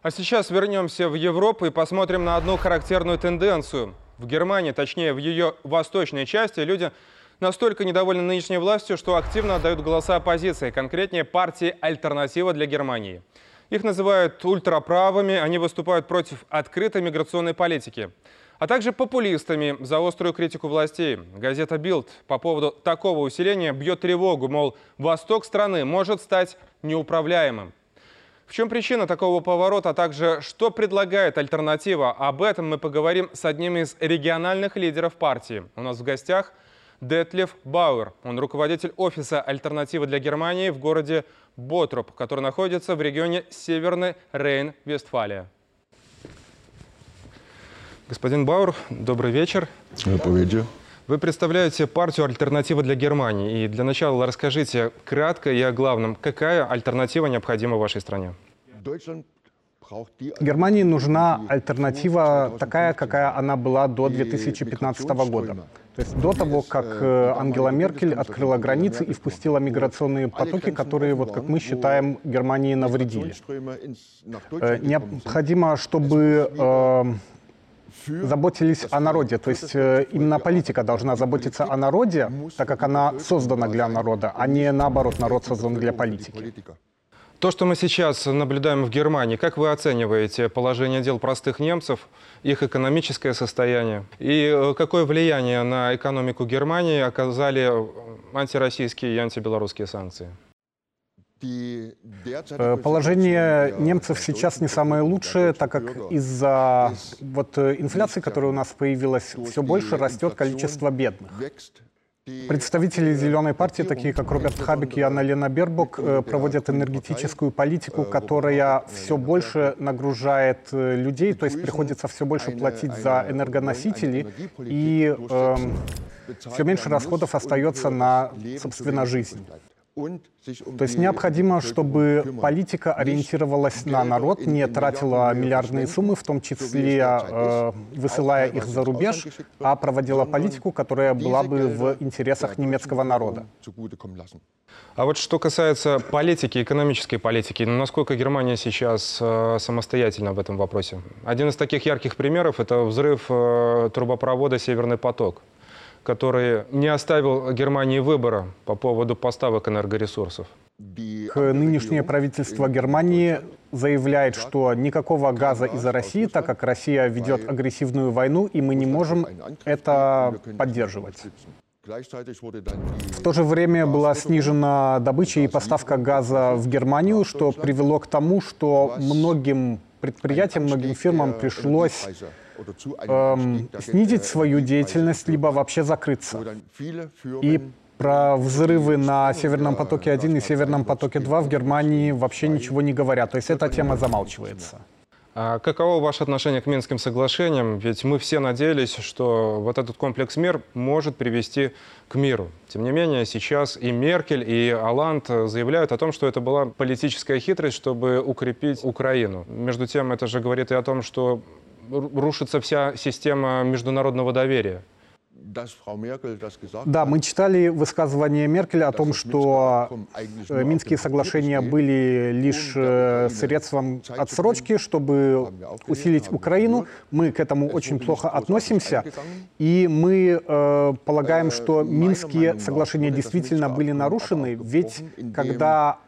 А сейчас вернемся в Европу и посмотрим на одну характерную тенденцию. В Германии, точнее в ее восточной части, люди настолько недовольны нынешней властью, что активно отдают голоса оппозиции, конкретнее партии «Альтернатива для Германии». Их называют ультраправыми, они выступают против открытой миграционной политики, а также популистами за острую критику властей. Газета «Билд» по поводу такого усиления бьет тревогу, мол, восток страны может стать неуправляемым. В чем причина такого поворота, а также что предлагает альтернатива? Об этом мы поговорим с одним из региональных лидеров партии. У нас в гостях Детлев Бауэр. Он руководитель офиса «Альтернатива для Германии» в городе Ботроп, который находится в регионе Северный Рейн-Вестфалия. Господин Бауэр, добрый вечер. Поведю. Вы представляете партию «Альтернатива для Германии». И для начала расскажите кратко и о главном, какая альтернатива необходима в вашей стране? Германии нужна альтернатива такая, какая она была до 2015 года. То есть до того, как э, Ангела Меркель открыла границы и впустила миграционные потоки, которые, вот как мы считаем, Германии навредили. Э, необходимо, чтобы э, заботились о народе. То есть именно политика должна заботиться о народе, так как она создана для народа, а не наоборот, народ создан для политики. То, что мы сейчас наблюдаем в Германии, как вы оцениваете положение дел простых немцев, их экономическое состояние? И э, какое влияние на экономику Германии оказали антироссийские и антибелорусские санкции? Э, положение немцев сейчас не самое лучшее, так как из-за вот э, инфляции, которая у нас появилась, все больше растет количество бедных. Представители «Зеленой партии», такие как Роберт Хабик и Анна-Лена Бербок, э, проводят энергетическую политику, которая все больше нагружает э, людей, то есть приходится все больше платить за энергоносители, и э, все меньше расходов остается на, собственно, жизнь. То есть необходимо, чтобы политика ориентировалась на народ, не тратила миллиардные суммы, в том числе э, высылая их за рубеж, а проводила политику, которая была бы в интересах немецкого народа. А вот что касается политики, экономической политики, ну, насколько Германия сейчас э, самостоятельна в этом вопросе? Один из таких ярких примеров – это взрыв э, трубопровода «Северный поток» который не оставил Германии выбора по поводу поставок энергоресурсов. Нынешнее правительство Германии заявляет, что никакого газа из-за России, так как Россия ведет агрессивную войну, и мы не можем это поддерживать. В то же время была снижена добыча и поставка газа в Германию, что привело к тому, что многим предприятиям, многим фирмам пришлось эм, снизить свою деятельность, либо вообще закрыться. И про взрывы на Северном потоке-1 и Северном потоке-2 в Германии вообще ничего не говорят. То есть эта тема замалчивается. А каково ваше отношение к Минским соглашениям? Ведь мы все надеялись, что вот этот комплекс мер может привести к миру. Тем не менее, сейчас и Меркель, и Аланд заявляют о том, что это была политическая хитрость, чтобы укрепить Украину. Между тем, это же говорит и о том, что рушится вся система международного доверия. Да, мы читали высказывание Меркель о том, что э, Минские соглашения были лишь э, средством отсрочки, чтобы усилить Украину. Мы к этому очень плохо относимся. И мы э, полагаем, что Минские соглашения действительно были нарушены, ведь когда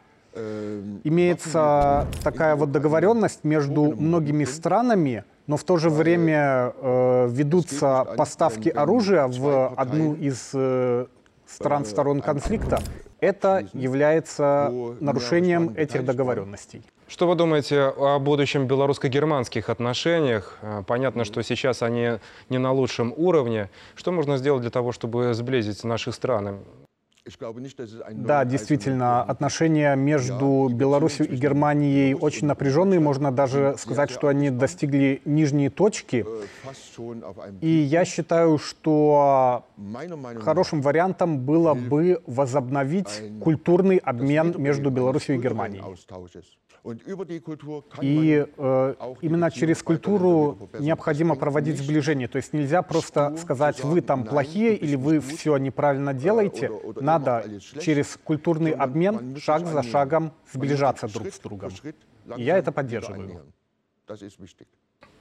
имеется такая вот договоренность между многими странами, но в то же время э, ведутся поставки оружия в одну из э, стран сторон конфликта, это является нарушением этих договоренностей. Что вы думаете о будущем белорусско-германских отношениях? Э, понятно, что сейчас они не на лучшем уровне. Что можно сделать для того, чтобы сблизить наши страны? Да, действительно, отношения между Беларусью и Германией очень напряженные. Можно даже сказать, что они достигли нижней точки. Äh, и я считаю, что хорошим вариантом было бы возобновить культурный обмен между Беларусью и Германией. И э, именно через культуру необходимо проводить сближение. То есть нельзя просто сказать, вы там плохие или вы все неправильно делаете. Надо через культурный обмен шаг за шагом сближаться друг с другом. И я это поддерживаю.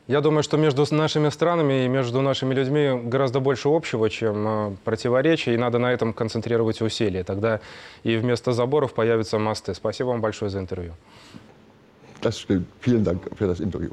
Я думаю, что между нашими странами и между нашими людьми гораздо больше общего, чем э, противоречий, и надо на этом концентрировать усилия. Тогда и вместо заборов появятся мосты. Спасибо вам большое за интервью. Das stimmt. Vielen Dank für das Interview.